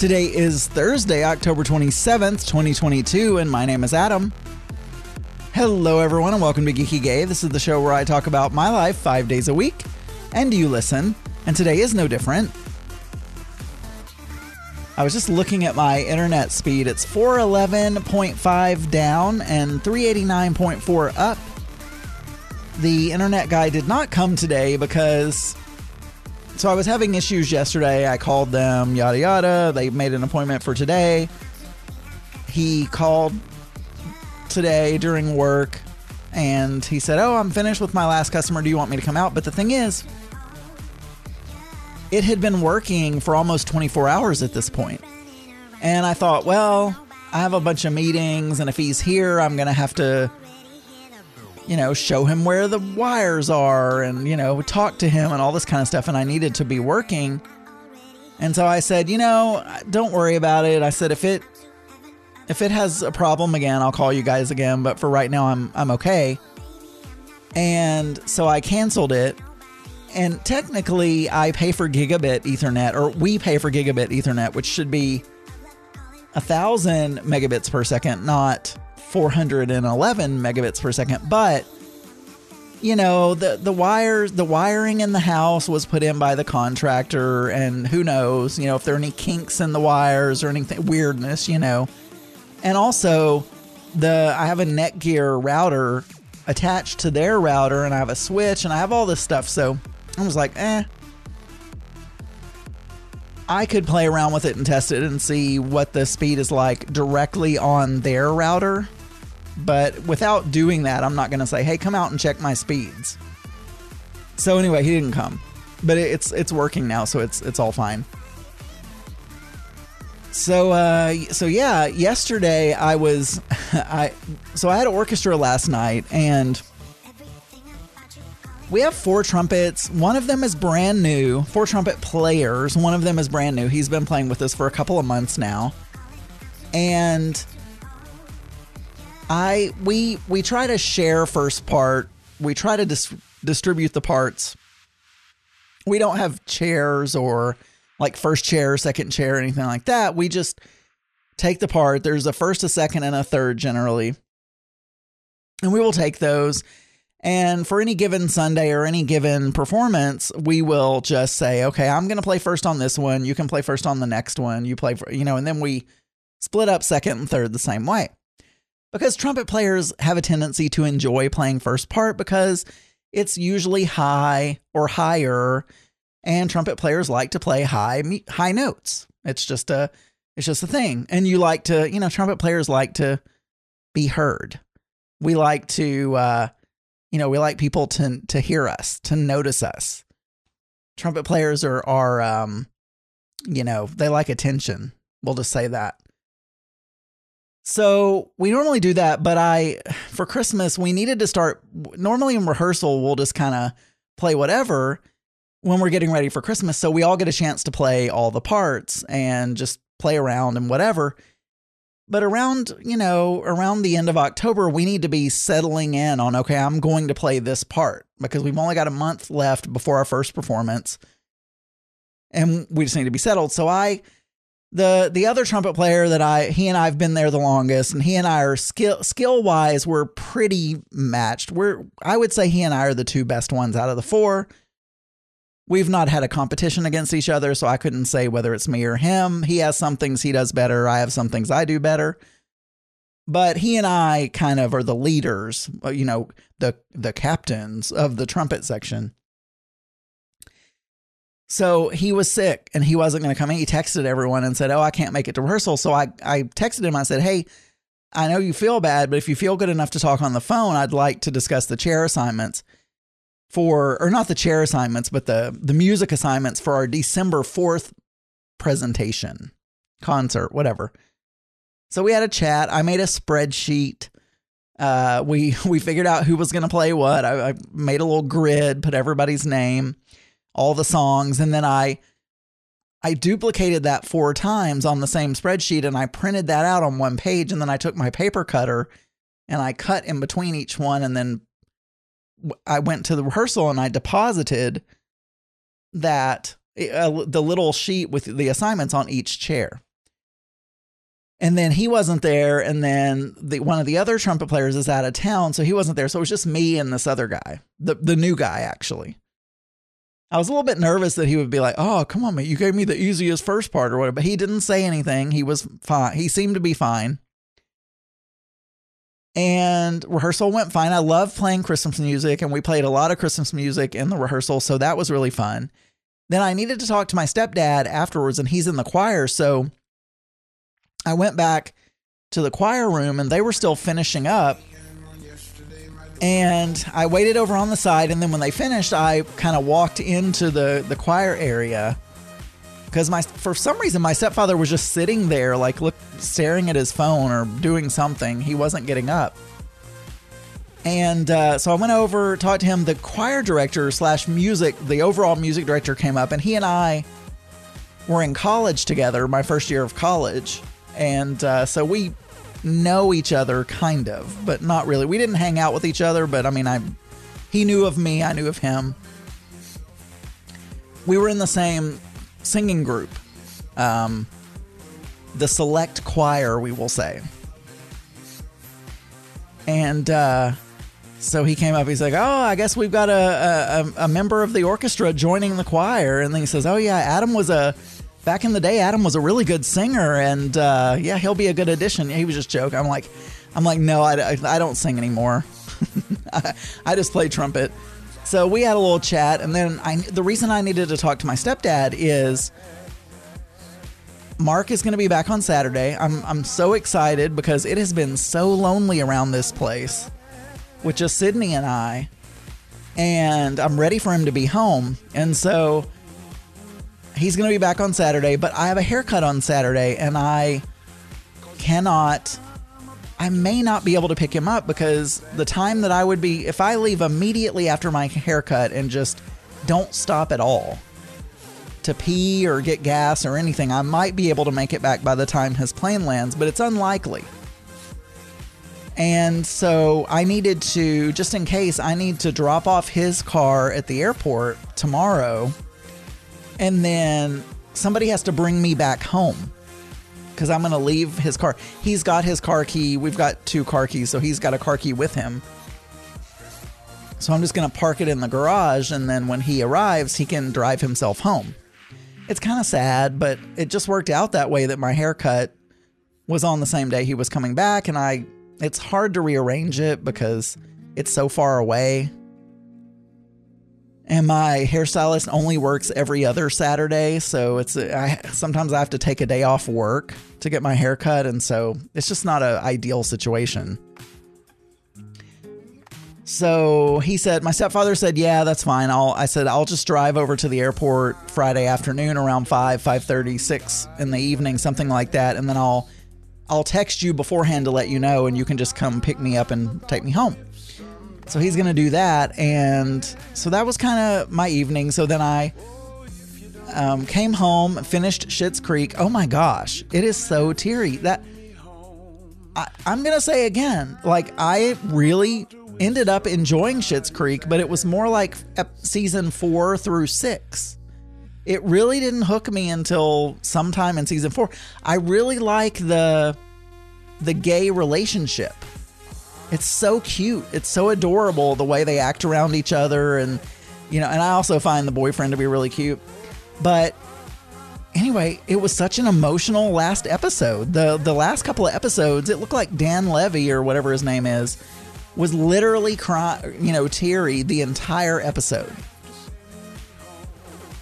Today is Thursday, October 27th, 2022, and my name is Adam. Hello, everyone, and welcome to Geeky Gay. This is the show where I talk about my life five days a week, and you listen, and today is no different. I was just looking at my internet speed. It's 411.5 down and 389.4 up. The internet guy did not come today because so I was having issues yesterday. I called them, yada yada. They made an appointment for today. He called today during work and he said, Oh, I'm finished with my last customer. Do you want me to come out? But the thing is, it had been working for almost 24 hours at this point. And I thought, well, I have a bunch of meetings, and if he's here, I'm going to have to you know, show him where the wires are and, you know, talk to him and all this kind of stuff. And I needed to be working. And so I said, you know, don't worry about it. I said, if it, if it has a problem again, I'll call you guys again. But for right now, I'm, I'm okay. And so I canceled it. And technically, I pay for gigabit Ethernet, or we pay for gigabit Ethernet, which should be a thousand megabits per second, not 411 megabits per second, but you know the the wires the wiring in the house was put in by the contractor and who knows you know if there are any kinks in the wires or anything weirdness you know. And also the i have a netgear router attached to their router and i have a switch and i have all this stuff. So i was like eh I could play around with it and test it and see what the speed is like directly on their router but without doing that, I'm not going to say, "Hey, come out and check my speeds." So anyway, he didn't come, but it's it's working now, so it's it's all fine. So uh, so yeah, yesterday I was I so I had an orchestra last night and we have four trumpets. One of them is brand new. Four trumpet players. One of them is brand new. He's been playing with us for a couple of months now. And I we we try to share first part. We try to dis- distribute the parts. We don't have chairs or like first chair, second chair, anything like that. We just take the part. There's a first, a second, and a third generally. And we will take those. And for any given Sunday or any given performance, we will just say, okay, I'm going to play first on this one. You can play first on the next one. You play for, you know, and then we split up second and third the same way because trumpet players have a tendency to enjoy playing first part because it's usually high or higher and trumpet players like to play high high notes it's just a it's just a thing and you like to you know trumpet players like to be heard we like to uh you know we like people to to hear us to notice us trumpet players are are um you know they like attention we'll just say that so we normally do that, but I, for Christmas, we needed to start. Normally in rehearsal, we'll just kind of play whatever when we're getting ready for Christmas. So we all get a chance to play all the parts and just play around and whatever. But around, you know, around the end of October, we need to be settling in on, okay, I'm going to play this part because we've only got a month left before our first performance. And we just need to be settled. So I, the the other trumpet player that I he and I've been there the longest, and he and I are skill skill wise we're pretty matched. We're I would say he and I are the two best ones out of the four. We've not had a competition against each other, so I couldn't say whether it's me or him. He has some things he does better. I have some things I do better. But he and I kind of are the leaders, uh, you know, the the captains of the trumpet section. So he was sick and he wasn't going to come in. He texted everyone and said, Oh, I can't make it to rehearsal. So I, I texted him. I said, Hey, I know you feel bad, but if you feel good enough to talk on the phone, I'd like to discuss the chair assignments for, or not the chair assignments, but the, the music assignments for our December 4th presentation, concert, whatever. So we had a chat. I made a spreadsheet. Uh, we we figured out who was going to play what. I, I made a little grid, put everybody's name all the songs and then I I duplicated that four times on the same spreadsheet and I printed that out on one page and then I took my paper cutter and I cut in between each one and then I went to the rehearsal and I deposited that uh, the little sheet with the assignments on each chair. And then he wasn't there, and then the one of the other trumpet players is out of town, so he wasn't there. So it was just me and this other guy, the the new guy actually. I was a little bit nervous that he would be like, "Oh, come on, man, you gave me the easiest first part or whatever." But he didn't say anything. He was fine. He seemed to be fine. And rehearsal went fine. I love playing Christmas music, and we played a lot of Christmas music in the rehearsal, so that was really fun. Then I needed to talk to my stepdad afterwards, and he's in the choir, so I went back to the choir room, and they were still finishing up and I waited over on the side, and then when they finished, I kind of walked into the the choir area because my for some reason my stepfather was just sitting there, like look staring at his phone or doing something. He wasn't getting up, and uh, so I went over, talked to him. The choir director slash music, the overall music director came up, and he and I were in college together, my first year of college, and uh, so we know each other kind of, but not really. We didn't hang out with each other, but I mean, I he knew of me, I knew of him. We were in the same singing group, um, the select choir, we will say. And uh, so he came up. He's like, "Oh, I guess we've got a, a a member of the orchestra joining the choir." And then he says, "Oh yeah, Adam was a back in the day, Adam was a really good singer, and uh, yeah, he'll be a good addition. He was just joking. I'm like, I'm like, no, I, I don't sing anymore. I, I just play trumpet. So we had a little chat, and then I, the reason I needed to talk to my stepdad is Mark is going to be back on Saturday. I'm I'm so excited because it has been so lonely around this place with just Sydney and I, and I'm ready for him to be home. And so he's going to be back on Saturday, but I have a haircut on Saturday and I cannot I may not be able to pick him up because the time that I would be if I leave immediately after my haircut and just don't stop at all to pee or get gas or anything, I might be able to make it back by the time his plane lands, but it's unlikely. And so I needed to, just in case, I need to drop off his car at the airport tomorrow and then somebody has to bring me back home because I'm going to leave his car. He's got his car key. We've got two car keys, so he's got a car key with him. So I'm just going to park it in the garage, and then when he arrives, he can drive himself home. It's kind of sad, but it just worked out that way that my haircut was on the same day he was coming back, and I. It's hard to rearrange it because it's so far away and my hairstylist only works every other Saturday, so it's I sometimes I have to take a day off work to get my hair cut, and so it's just not an ideal situation. So he said, my stepfather said, "Yeah, that's fine." I'll I said I'll just drive over to the airport Friday afternoon around five, five thirty, six in the evening, something like that, and then I'll I'll text you beforehand to let you know, and you can just come pick me up and take me home. So he's going to do that. And so that was kind of my evening. So then I um, came home, finished Schitt's Creek. Oh my gosh, it is so teary. That I, I'm going to say again, like I really ended up enjoying Schitt's Creek, but it was more like season four through six. It really didn't hook me until sometime in season four. I really like the the gay relationship it's so cute. It's so adorable the way they act around each other and you know, and I also find the boyfriend to be really cute. But anyway, it was such an emotional last episode. The the last couple of episodes, it looked like Dan Levy or whatever his name is was literally crying, you know, teary the entire episode.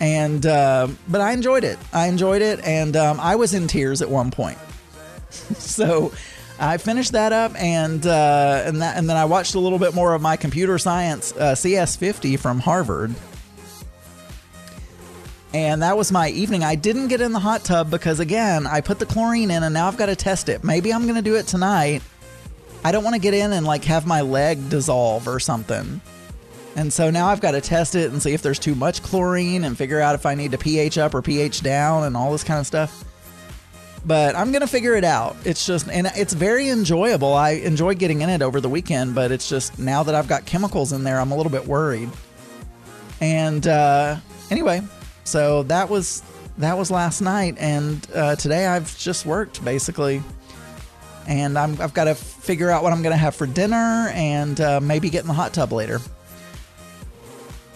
And uh, but I enjoyed it. I enjoyed it, and um, I was in tears at one point. so I finished that up, and uh, and that, and then I watched a little bit more of my computer science uh, CS50 from Harvard, and that was my evening. I didn't get in the hot tub because again, I put the chlorine in, and now I've got to test it. Maybe I'm going to do it tonight. I don't want to get in and like have my leg dissolve or something. And so now I've got to test it and see if there's too much chlorine and figure out if I need to pH up or pH down and all this kind of stuff but I'm gonna figure it out. It's just, and it's very enjoyable. I enjoy getting in it over the weekend, but it's just now that I've got chemicals in there, I'm a little bit worried. And uh, anyway, so that was that was last night, and uh, today I've just worked basically. and I'm, I've got to figure out what I'm to have for dinner and uh, maybe get in the hot tub later.